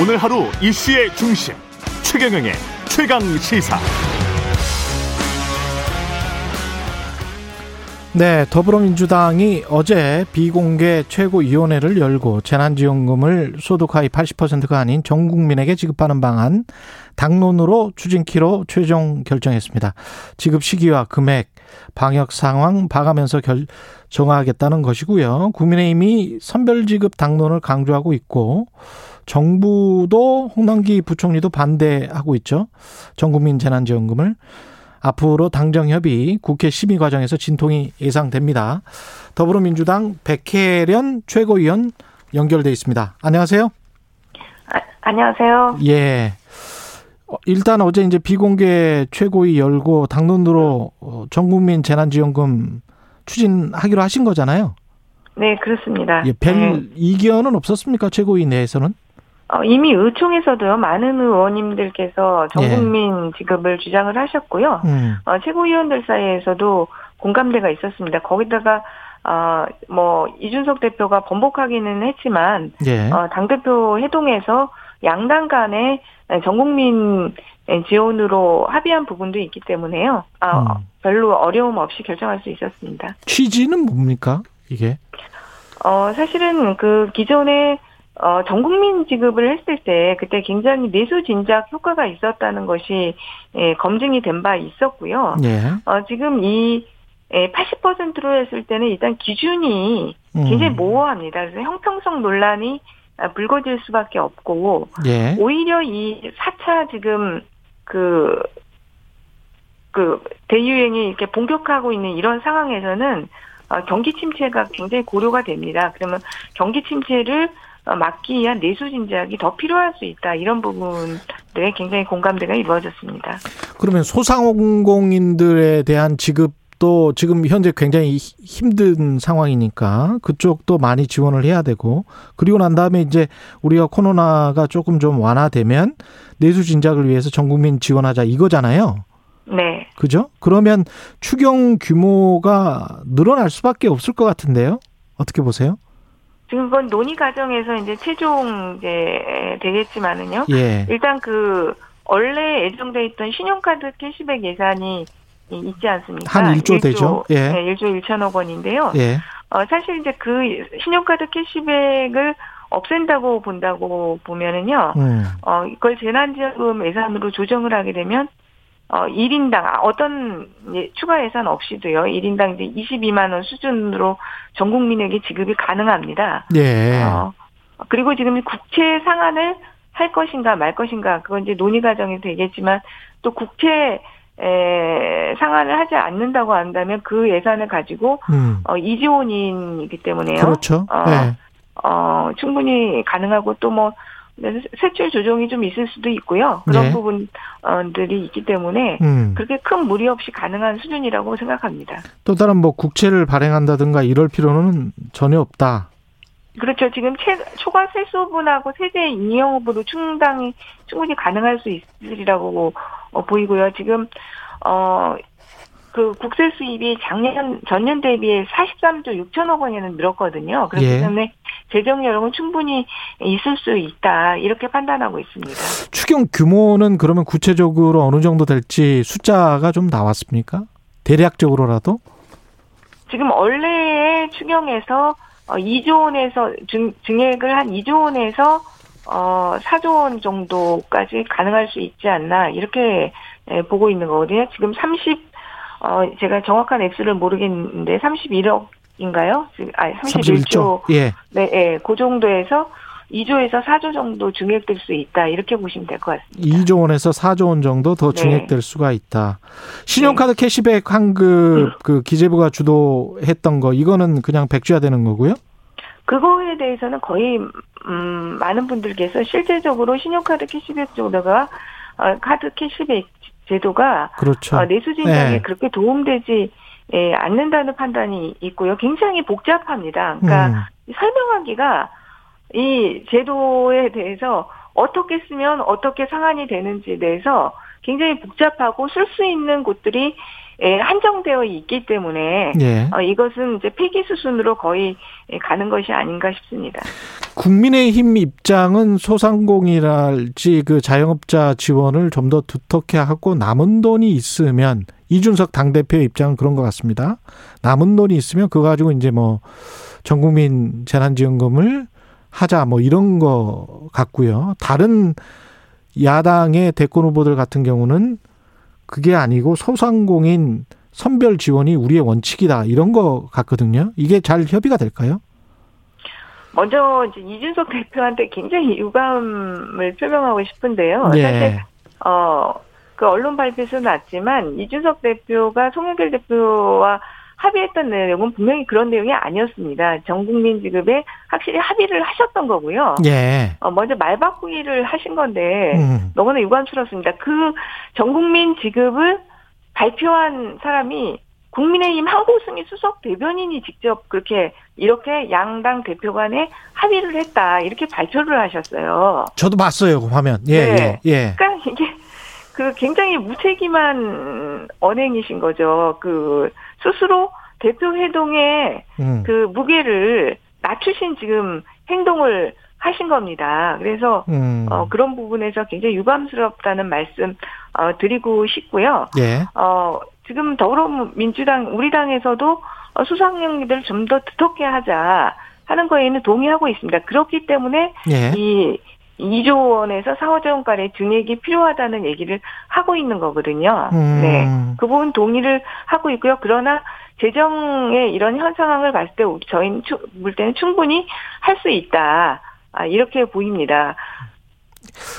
오늘 하루 이슈의 중심 최경영의 최강 시사. 네, 더불어민주당이 어제 비공개 최고위원회를 열고 재난지원금을 소득하위 80%가 아닌 전 국민에게 지급하는 방안 당론으로 추진키로 최종 결정했습니다. 지급 시기와 금액, 방역 상황 봐가면서 결 정하겠다는 것이고요. 국민의힘이 선별지급 당론을 강조하고 있고 정부도 홍남기 부총리도 반대하고 있죠. 전국민 재난지원금을. 앞으로 당정 협의 국회 심의 과정에서 진통이 예상됩니다. 더불어민주당 백혜련 최고위원 연결돼 있습니다. 안녕하세요. 아, 안녕하세요. 예. 어, 일단 어제 이제 비공개 최고위 열고 당론으로 어, 전국민 재난지원금 추진하기로 하신 거잖아요. 네, 그렇습니다. 예, 별 네. 이견은 없었습니까? 최고위 내에서는? 어, 이미 의총에서도요, 많은 의원님들께서 전국민 지급을 주장을 하셨고요. 음. 어, 최고위원들 사이에서도 공감대가 있었습니다. 거기다가, 어, 뭐, 이준석 대표가 번복하기는 했지만, 예. 어, 당 대표 회동에서 양당 간에 전국민 지원으로 합의한 부분도 있기 때문에요. 아, 음. 별로 어려움 없이 결정할 수 있었습니다. 취지는 뭡니까? 이게? 어, 사실은 그 기존에 어, 전 국민 지급을 했을 때 그때 굉장히 내수 진작 효과가 있었다는 것이 예, 검증이 된 바 있었고요. 예. 어, 지금 이 예, 80%로 했을 때는 일단 기준이 음. 굉장히 모호합니다. 그래서 형평성 논란이 아, 불거질 수밖에 없고 예. 오히려 이 4차 지금 그, 그, 대유행이 이렇게 본격화하고 있는 이런 상황에서는 어, 경기 침체가 굉장히 고려가 됩니다. 그러면 경기 침체를 어, 막기 위한 내수 진작이 더 필요할 수 있다. 이런 부분들에 굉장히 공감대가 이루어졌습니다. 그러면 소상공인들에 대한 지급도 지금 현재 굉장히 히- 힘든 상황이니까 그쪽도 많이 지원을 해야 되고 그리고 난 다음에 이제 우리가 코로나가 조금 좀 완화되면 내수 진작을 위해서 전 국민 지원하자 이거잖아요. 네. 그죠? 그러면 추경 규모가 늘어날 수밖에 없을 것 같은데요. 어떻게 보세요? 지금 그건 논의 과정에서 이제 최종 이제 되겠지만은요. 예. 일단 그 원래 예정돼 있던 신용카드 캐시백 예산이 이- 있지 않습니까? 한 1조 되죠? 예. 네, 1조 1천억 원인데요. 예. 어, 사실 이제 그 신용카드 캐시백을 없앤다고 본다고 보면은요. 음. 어, 이걸 재난지원금 예산으로 조정을 하게 되면 어, 1인당 어떤 예, 추가 예산 없이도요. 1인당 이제 22만 원 수준으로 전 국민에게 지급이 가능합니다. 예. 어, 그리고 지금 국채 상환을 할 것인가 말 것인가 그건 이제 논의 과정이 되겠지만 또 국채 에, 상환을 하지 않는다고 한다면 그 예산을 가지고 음. 어, 2조 원이기 때문에요. 그렇죠. 어, 예. 어, 충분히 가능하고 또 뭐 세출 조정이 좀 있을 수도 있고요. 그런 네. 부분들이 있기 때문에 음. 그렇게 큰 무리 없이 가능한 수준이라고 생각합니다. 또 다른 뭐 국채를 발행한다든가 이럴 필요는 전혀 없다. 그렇죠. 지금 채, 초과 세수분하고 세제 이용업으로 충당이 충분히 가능할 수 있으리라고 어, 보이고요. 지금 어. 그 국세 수입이 작년 전년 대비해 43조 6천억 원에는 늘었거든요. 그렇기 예. 때문에 재정 여력은 충분히 있을 수 있다 이렇게 판단하고 있습니다. 추경 규모는 그러면 구체적으로 어느 정도 될지 숫자가 좀 나왔습니까? 대략적으로라도? 지금 원래의 추경에서 어, 2조 원에서 증, 증액을 한 2조 원에서 어, 4조 원 정도까지 가능할 수 있지 않나 이렇게 예, 보고 있는 거거든요. 지금 30 어, 제가 정확한 액수를 모르겠는데 31억 인가요? 지금 아 31조 31조. 예. 네, 예, 그 정도에서 2조에서 4조 정도 증액될 수 있다 이렇게 보시면 될 것 같습니다. 2조 원에서 4조 원 정도 더 네. 증액될 수가 있다. 신용카드 캐시백 환급 그 기재부가 주도했던 거 이거는 그냥 백지화되는 거고요. 그거에 대해서는 거의 음, 많은 분들께서 실제적으로 신용카드 캐시백 제도가 어, 카드 캐시백 제도가 그렇죠. 어, 내수 진작에 네. 그렇게 도움되지 예, 않는다는 판단이 있고요. 굉장히 복잡합니다. 그러니까 음. 설명하기가 이 제도에 대해서 어떻게 쓰면 어떻게 상환이 되는지에 대해서 굉장히 복잡하고 쓸 수 있는 곳들이 예, 한정되어 있기 때문에 예. 어, 이것은 이제 폐기 수순으로 거의 가는 것이 아닌가 싶습니다. 국민의힘 입장은 소상공인이랄지 그 자영업자 지원을 좀 더 두텁게 하고 남은 돈이 있으면 이준석 당대표 입장은 그런 것 같습니다. 남은 돈이 있으면 그거 가지고 이제 뭐 전국민 재난지원금을 하자 뭐 이런 거 같고요. 다른 야당의 대권 후보들 같은 경우는 그게 아니고 소상공인 선별 지원이 우리의 원칙이다 이런 거 같거든요. 이게 잘 협의가 될까요? 먼저 이준석 대표한테 굉장히 유감을 표명하고 싶은데요. 예. 사실 어 그 언론 발표에서 났지만 이준석 대표가 송영길 대표와 합의했던 내용은 분명히 그런 내용이 아니었습니다. 전 국민 지급에 확실히 합의를 하셨던 거고요. 예. 어, 먼저 말 바꾸기를 하신 건데 음. 너무나 유감스럽습니다. 그 전 국민 지급을 발표한 사람이 국민의힘 한고승희 수석 대변인이 직접 그렇게 이렇게 양당 대표 간에 합의를 했다 이렇게 발표를 하셨어요. 저도 봤어요 그 화면. 예, 네. 예, 예. 그러니까 이게 그 굉장히 무책임한 언행이신 거죠. 그 스스로 대표 회동에 음. 그 무게를 낮추신 지금 행동을 하신 겁니다. 그래서 음. 어, 그런 부분에서 굉장히 유감스럽다는 말씀 어, 드리고 싶고요. 예. 어, 지금 더불어민주당 우리 당에서도 어, 수상령들 좀 더 두텁게 하자 하는 거에는 동의하고 있습니다. 그렇기 때문에 예. 이 2조 원에서 4조 원가의 증액이 필요하다는 얘기를 하고 있는 거거든요. 음. 네. 그 부분 동의를 하고 있고요. 그러나 재정의 이런 현 상황을 봤을 때 저희는 추- 볼 때는 충분히 할 수 있다. 아, 이렇게 보입니다.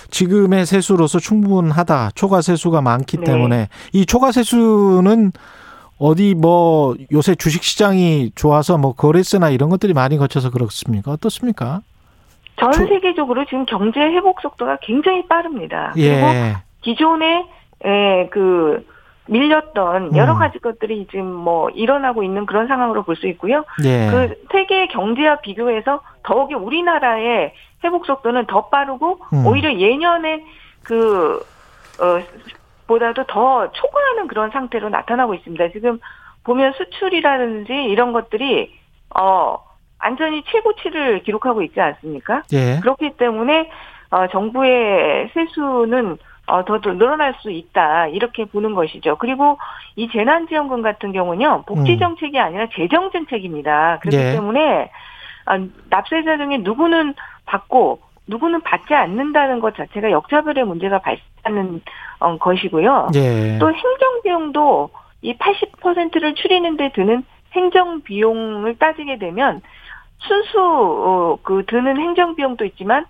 지금의 세수로서 충분하다. 초과 세수가 많기 네. 때문에 이 초과 세수는 어디 뭐 요새 주식 시장이 좋아서 뭐 거래세나 이런 것들이 많이 거쳐서 그렇습니까? 어떻습니까? 전 저- 세계적으로 지금 경제 회복 속도가 굉장히 빠릅니다. 그리고 예. 기존에 에, 그 밀렸던 여러 음. 가지 것들이 지금 뭐 일어나고 있는 그런 상황으로 볼 수 있고요. 예. 그 세계 경제와 비교해서 더욱이 우리나라의 회복 속도는 더 빠르고 음. 오히려 예년에 그 어, 보다도 더 초과하는 그런 상태로 나타나고 있습니다. 지금 보면 수출이라든지 이런 것들이 어 완전히 최고치를 기록하고 있지 않습니까? 예. 그렇기 때문에 어, 정부의 세수는 어, 더, 더 늘어날 수 있다 이렇게 보는 것이죠. 그리고 이 재난지원금 같은 경우는요 복지 음. 정책이 아니라 재정 정책입니다. 그렇기 예. 때문에 아, 납세자 중에 누구는 받고 누구는 받지 않는다는 것 자체가 역차별의 문제가 발생하는 어, 것이고요. 예. 또 행정 비용도 이 80%를 추리는데 드는 행정 비용을 따지게 되면 순수 어, 그 드는 행정 비용도 있지만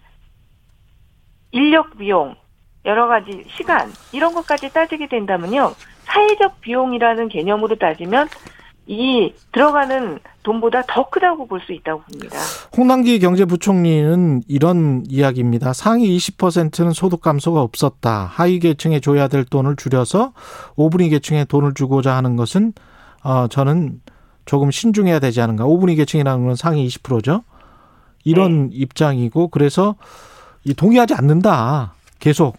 인력 비용 여러 가지 시간 이런 것까지 따지게 된다면요 사회적 비용이라는 개념으로 따지면 이 들어가는 돈보다 더 크다고 볼 수 있다고 봅니다. 홍남기 경제부총리는 이런 이야기입니다. 상위 20%는 소득 감소가 없었다. 하위 계층에 줘야 될 돈을 줄여서 5분위 계층에 돈을 주고자 하는 것은 어 저는 조금 신중해야 되지 않은가. 5분위 계층이라는 건 상위 20%죠. 이런 입장이고 그래서 이 동의하지 않는다. 계속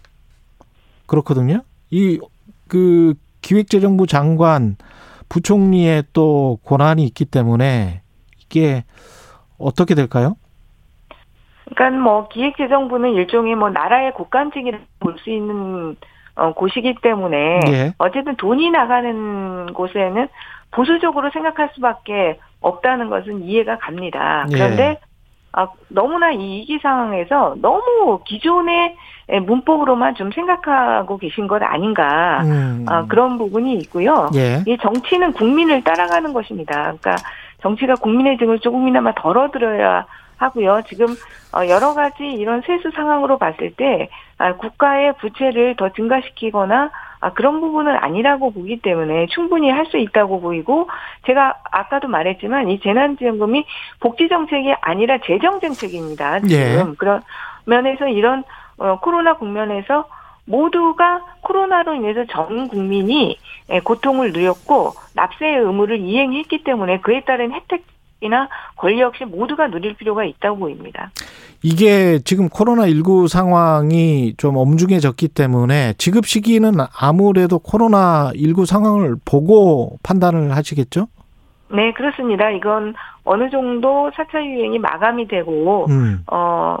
그렇거든요. 이 그 기획재정부 장관 부총리의 또 권한이 있기 때문에 이게 어떻게 될까요? 그러니까 뭐 기획재정부는 일종의 뭐 나라의 국간직이라고 볼 수 있는 어, 곳이기 때문에 예. 어쨌든 돈이 나가는 곳에는 보수적으로 생각할 수밖에 없다는 것은 이해가 갑니다. 예. 그런데 아, 너무나 이 위기 상황에서 너무 기존의 문법으로만 좀 생각하고 계신 것 아닌가 음. 아, 그런 부분이 있고요. 예. 이 정치는 국민을 따라가는 것입니다. 그러니까 정치가 국민의 등을 조금이나마 덜어들어야 하고요. 지금 어, 여러 가지 이런 세수 상황으로 봤을 때 아, 국가의 부채를 더 증가시키거나 아, 그런 부분은 아니라고 보기 때문에 충분히 할 수 있다고 보이고 제가 아까도 말했지만 이 재난지원금이 복지 정책이 아니라 재정 정책입니다. 지금 그런 면에서 이런 어, 코로나 국면에서 모두가 코로나로 인해서 전 국민이 예, 고통을 누렸고 납세의 의무를 이행했기 때문에 그에 따른 혜택 이나 권리 역시 모두가 누릴 필요가 있다고 보입니다. 이게 지금 코로나19 상황이 좀 엄중해졌기 때문에 지급 시기는 아무래도 코로나19 상황을 보고 판단을 하시겠죠? 네, 그렇습니다. 이건 어느 정도 4차 유행이 마감이 되고, 음. 어,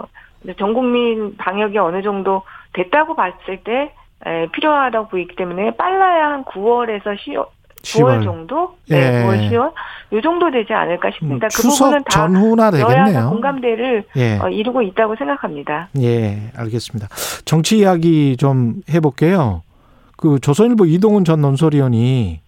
전 국민 방역이 어느 정도 됐다고 봤을 때, 에, 필요하다고 보이기 때문에 빨라야 한 9월에서 10월, 9월 정도? 네, 예. 9월, 10월? 요 정도 되지 않을까 싶습니다. 음, 그 부분은 다 전후나 되겠네요. 공감대를 예. 어, 이루고 있다고 생각합니다. 예, 알겠습니다. 정치 이야기 좀 해볼게요. 그 조선일보 이동훈 전 논설위원이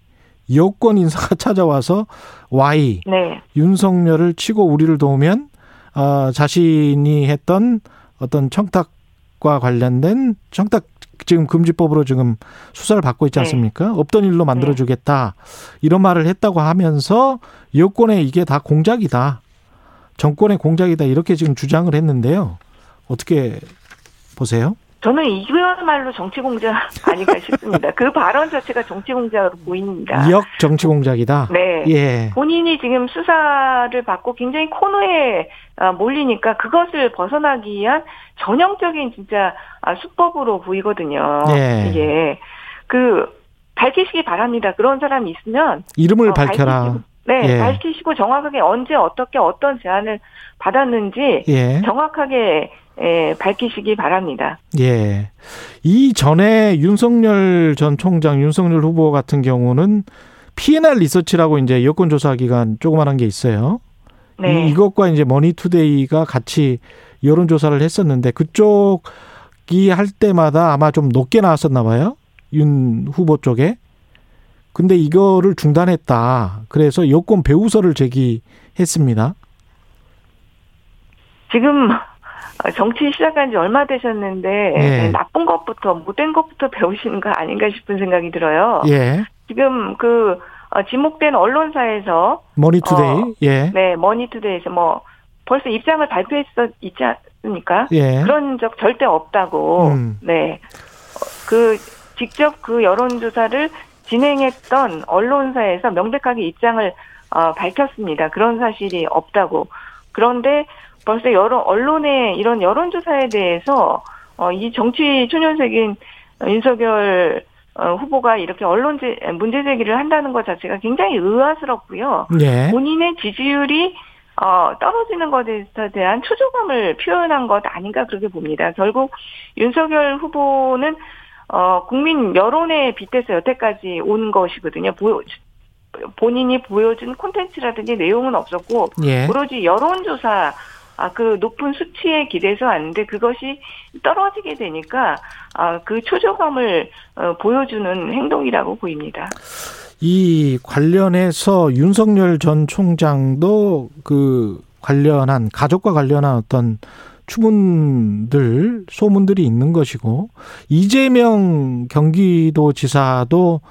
여권 인사가 찾아와서 Y 네. 윤석열을 치고 우리를 도우면 어, 자신이 했던 어떤 청탁과 관련된 청탁 지금 금지법으로 지금 수사를 받고 있지 네. 않습니까? 네. 없던 일로 만들어주겠다 이런 말을 했다고 하면서 여권에 이게 다 공작이다, 정권의 공작이다 이렇게 지금 주장을 했는데요. 어떻게 보세요? 저는 이거야말로 정치 공작 아닌가 싶습니다. 그 발언 자체가 정치 공작으로 보입니다. 역 정치 공작이다. 네. 예. 본인이 지금 수사를 받고 굉장히 코너에 아, 몰리니까 그것을 벗어나기 위한 전형적인 진짜 아, 수법으로 보이거든요. 예. 이게 그 밝히시기 바랍니다. 그런 사람이 있으면 이름을 어, 밝혀라. 밝히시고, 네, 예. 밝히시고 정확하게 언제 어떻게 어떤 제안을 받았는지 예. 정확하게 예, 밝히시기 바랍니다. 예. 이 전에 윤석열 전 총장, 윤석열 후보 같은 경우는 P&L 리서치라고 이제 여론 조사 기관 조그만한 게 있어요. 네. 이, 이것과 이제 머니투데이가 같이 여론 조사를 했었는데 그쪽이 할 때마다 아마 좀 높게 나왔었나 봐요. 윤 후보 쪽에. 근데 이거를 중단했다. 그래서 여권 배후설을 제기했습니다. 지금 정치 시작한 지 얼마 되셨는데 예. 나쁜 것부터 못된 것부터 배우시는 거 아닌가 싶은 생각이 들어요. 예. 지금 그 어, 지목된 언론사에서 머니투데이, 어, 예, 네, 머니투데이에서 뭐 벌써 입장을 발표했어 있지 않습니까? 예. 그런 적 절대 없다고. 음. 네, 그 직접 그 여론조사를 진행했던 언론사에서 명백하게 입장을 어, 밝혔습니다. 그런 사실이 없다고. 그런데 벌써 여러 언론의 이런 여론조사에 대해서 어, 이 정치 초년생인 윤석열 어, 후보가 이렇게 언론 제, 문제 제기를 한다는 것 자체가 굉장히 의아스럽고요. 네. 본인의 지지율이 어, 떨어지는 것에 대한 초조감을 표현한 것 아닌가 그렇게 봅니다. 결국 윤석열 후보는 어, 국민 여론에 빗대서 여태까지 온 것이거든요. 보여, 본인이 보여준 콘텐츠라든지 내용은 없었고 예. 오로지 여론조사 아, 그 높은 수치에 기대서 왔는데 그것이 떨어지게 되니까 아, 그 초조감을 어, 보여주는 행동이라고 보입니다. 이 관련해서 윤석열 전 총장도 그 관련한 가족과 관련한 어떤 추문들 소문들이 있는 것이고 이재명 경기도 지사도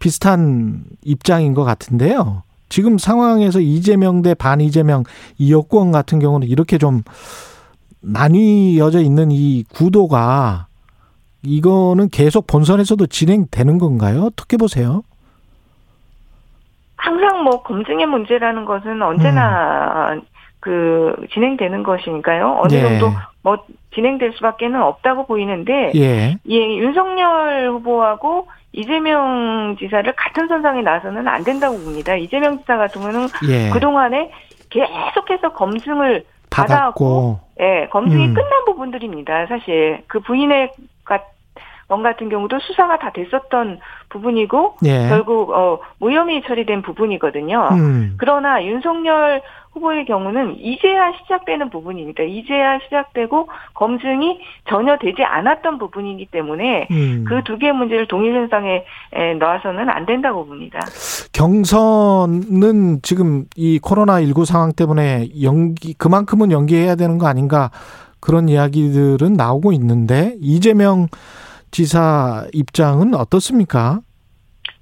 비슷한 입장인 것 같은데요. 지금 상황에서 이재명 대 반 이재명 이 여권 같은 경우는 이렇게 좀 나뉘어져 있는 이 구도가 이거는 계속 본선에서도 진행되는 건가요? 어떻게 보세요? 항상 뭐 검증의 문제라는 것은 언제나 음. 그 진행되는 것이니까요. 어느 예. 정도 뭐 진행될 수밖에는 없다고 보이는데 예. 예 윤석열 후보하고 이재명 지사를 같은 선상에 나서는 안 된다고 봅니다. 이재명 지사 같은 경우는 예. 그동안에 계속해서 검증을 받았고, 예, 검증이 음. 끝난 부분들입니다. 사실 그 부인의 원 같은 경우도 수사가 다 됐었던 부분이고 예. 결국 어 무혐의 처리된 부분이거든요. 음. 그러나 윤석열 후보의 경우는 이제야 시작되는 부분입니다. 이제야 시작되고 검증이 전혀 되지 않았던 부분이기 때문에 음. 그두 개의 문제를 동일 현상에 넣어서는 안 된다고 봅니다. 경선은 지금 이 코로나 19 상황 때문에 연기 그만큼은 연기해야 되는 거 아닌가 그런 이야기들은 나오고 있는데 이재명 지사 입장은 어떻습니까?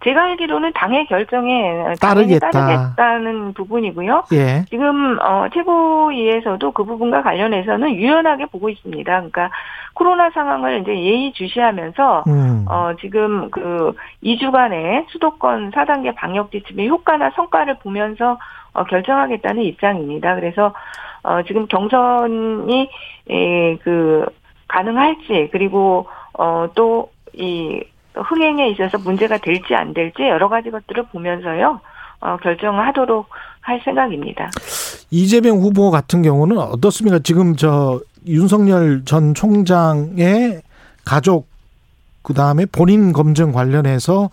제가 알기로는 당의 결정에 따르겠다. 따르겠다는 부분이고요. 예. 지금 어, 최고위에서도 그 부분과 관련해서는 유연하게 보고 있습니다. 그러니까 코로나 상황을 이제 예의주시하면서 음. 어, 지금 그 2주간의 수도권 4단계 방역 지침의 효과나 성과를 보면서 어, 결정하겠다는 입장입니다. 그래서 어, 지금 경선이 에, 그 가능할지 그리고 어, 또 이 흥행에 있어서 문제가 될지 안 될지 여러 가지 것들을 보면서요 어, 결정하도록 할 생각입니다. 이재명 후보 같은 경우는 어떻습니까? 지금 저 윤석열 전 총장의 가족 그 다음에 본인 검증 관련해서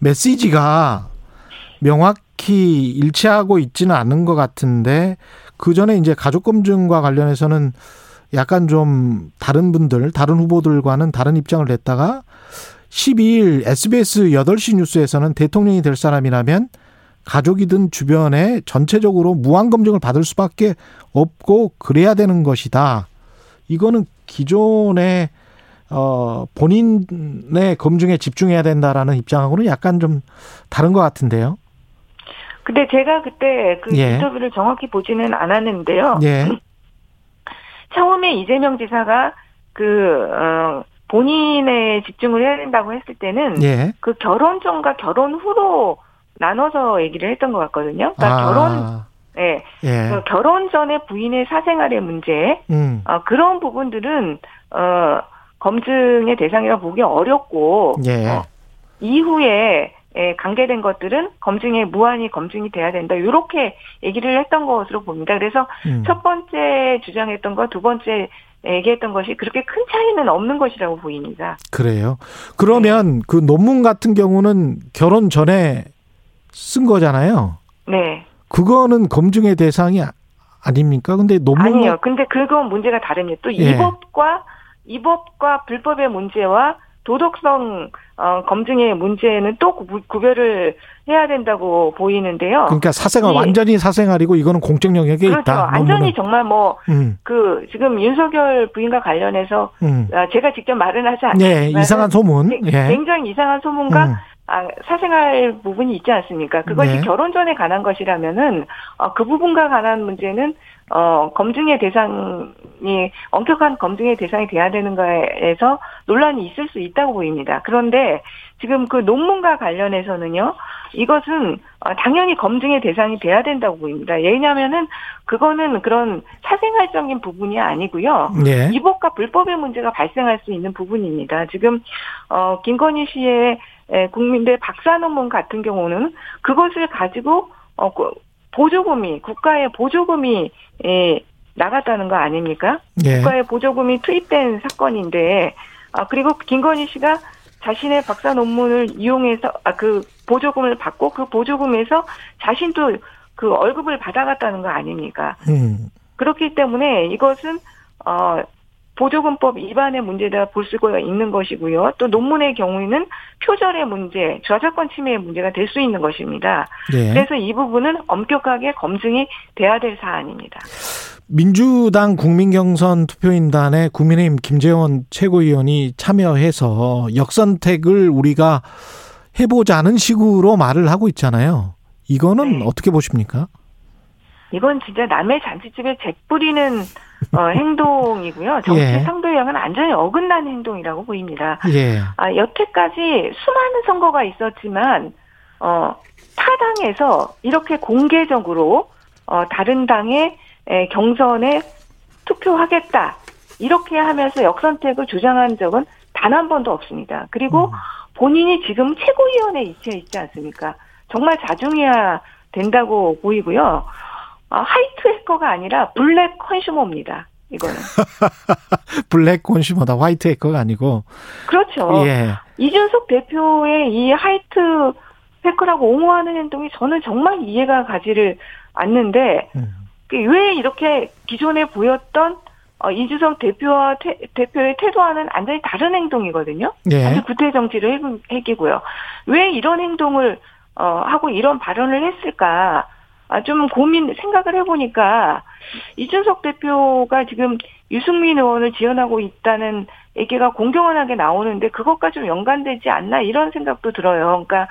메시지가 명확히 일치하고 있지는 않은 것 같은데 그 전에 이제 가족 검증과 관련해서는 약간 좀 다른 분들, 다른 후보들과는 다른 입장을 냈다가 12일 SBS 8시 뉴스에서는 대통령이 될 사람이라면 가족이든 주변에 전체적으로 무한 검증을 받을 수밖에 없고 그래야 되는 것이다. 이거는 기존의 어 본인의 검증에 집중해야 된다라는 입장하고는 약간 좀 다른 것 같은데요. 근데 제가 그때 그 예. 인터뷰를 정확히 보지는 않았는데요. 예. 처음에 이재명 지사가 그 어, 본인에 집중을 해야 된다고 했을 때는 예. 그 결혼 전과 결혼 후로 나눠서 얘기를 했던 것 같거든요. 그러니까 결혼, 아, 예, 예. 그 결혼 전에 부인의 사생활의 문제, 음. 어, 그런 부분들은 어, 검증의 대상이라 보기 어렵고 예. 어, 이후에 예, 관계된 것들은 검증에 무한히 검증이 돼야 된다. 이렇게 얘기를 했던 것으로 봅니다. 그래서 음. 첫 번째 주장했던 것, 두 번째 얘기했던 것이 그렇게 큰 차이는 없는 것이라고 보입니다. 그래요. 그러면 그 논문 같은 경우는 결혼 전에 쓴 거잖아요. 네. 그거는 검증의 대상이 아- 아닙니까? 근데 논문 아니요. 근데 그건 문제가 다릅니다. 또 예. 이 법과 이 법과 불법의 문제와 도덕성 어, 검증의 문제는 또 구, 구별을 해야 된다고 보이는데요. 그러니까 사생활 이- 완전히 사생활이고 이거는 공적 영역에 그렇죠. 있다. 완전히 논문은. 정말 뭐 음, 그 지금 윤석열 부인과 관련해서 음. 아, 제가 직접 말은 하지 않지만 예, 이상한 소문. 예. 굉장히 이상한 소문과 음, 아, 사생활 부분이 있지 않습니까? 그것이 네. 결혼 전에 관한 것이라면은 어, 그 부분과 관한 문제는 어, 검증의 대상이 엄격한 검증의 대상이 돼야 되는 거에서 논란이 있을 수 있다고 보입니다. 그런데 지금 그 논문과 관련해서는요, 이것은 어, 당연히 검증의 대상이 돼야 된다고 보입니다. 왜냐하면은 그거는 그런 사생활적인 부분이 아니고요. 예. 위법과 불법의 문제가 발생할 수 있는 부분입니다. 지금 어 김건희 씨의 에, 국민대 박사 논문 같은 경우는 그것을 가지고 어그 보조금이 국가의 보조금이 에, 나갔다는 거 아닙니까? 예. 국가의 보조금이 투입된 사건인데 아 그리고 김건희 씨가 자신의 박사 논문을 이용해서 아 그 보조금을 받고 그 보조금에서 자신도 그 월급을 받아갔다는 거 아닙니까? 음. 그렇기 때문에 이것은 어 보조금법 위반의 문제다 볼 수가 있는 것이고요. 또 논문의 경우에는 표절의 문제, 저작권 침해의 문제가 될 수 있는 것입니다. 예. 그래서 이 부분은 엄격하게 검증이 돼야 될 사안입니다. 민주당 국민경선 투표인단에 국민의힘 김재원 최고위원이 참여해서 역선택을 우리가 해보자는 식으로 말을 하고 있잖아요. 이거는 네. 어떻게 보십니까? 이건 진짜 남의 잔치집에 잭 뿌리는 어, 행동이고요. 정치 예. 상도형은 완전히 어긋난 행동이라고 보입니다. 예. 아, 여태까지 수많은 선거가 있었지만, 어, 타당에서 이렇게 공개적으로, 어, 다른 당의 에, 경선에 투표하겠다. 이렇게 하면서 역선택을 주장한 적은 단 한 번도 없습니다. 그리고 음. 본인이 지금 최고위원회에 위치해 있지 않습니까? 정말 자중해야 된다고 보이고요. 아, 하이트 해커가 아니라 black consumer입니다. 이거는. black consumer다 white hacker가 아니고 그렇죠. 예. 이준석 대표의 이 white hacker라고 옹호하는 행동이 저는 정말 이해가 가지를 않는데 음. 그왜 이렇게 기존에 보였던 어, 이준석 대표와 태- 대표의 태도와는 완전히 다른 행동이거든요. 예. 아주 구태 정치를 행위- 행위고요. 왜 이런 행동을 어, 하고 이런 발언을 했을까? 아, 좀 고민 생각을 해보니까 이준석 대표가 지금 유승민 의원을 지원하고 있다는 얘기가 공경연하게 나오는데 그것과 좀 연관되지 않나 이런 생각도 들어요. 그러니까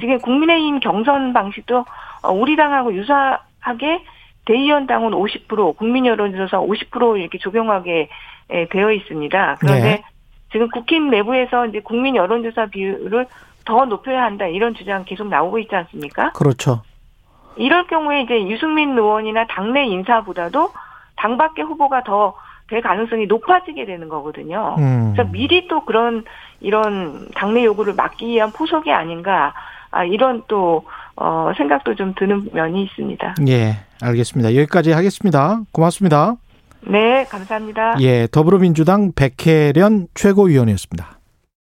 지금 국민의힘 경선 방식도 어, 우리 당하고 유사하게 대의원 당원 50%, 국민 여론조사 50% 이렇게 적용하게 에, 되어 있습니다. 그런데 네. 지금 국힘 내부에서 이제 국민 여론조사 비율을 더 높여야 한다 이런 주장 계속 나오고 있지 않습니까? 그렇죠. 이럴 경우에 이제 유승민 의원이나 당내 인사보다도 당 밖의 후보가 더 될 가능성이 높아지게 되는 거거든요. 음. 그래서 미리 또 그런 이런 당내 요구를 막기 위한 포석이 아닌가 아, 이런 또 어, 생각도 좀 드는 면이 있습니다. 예, 알겠습니다. 여기까지 하겠습니다. 고맙습니다. 네, 감사합니다. 예, 더불어민주당 백혜련 최고위원이었습니다.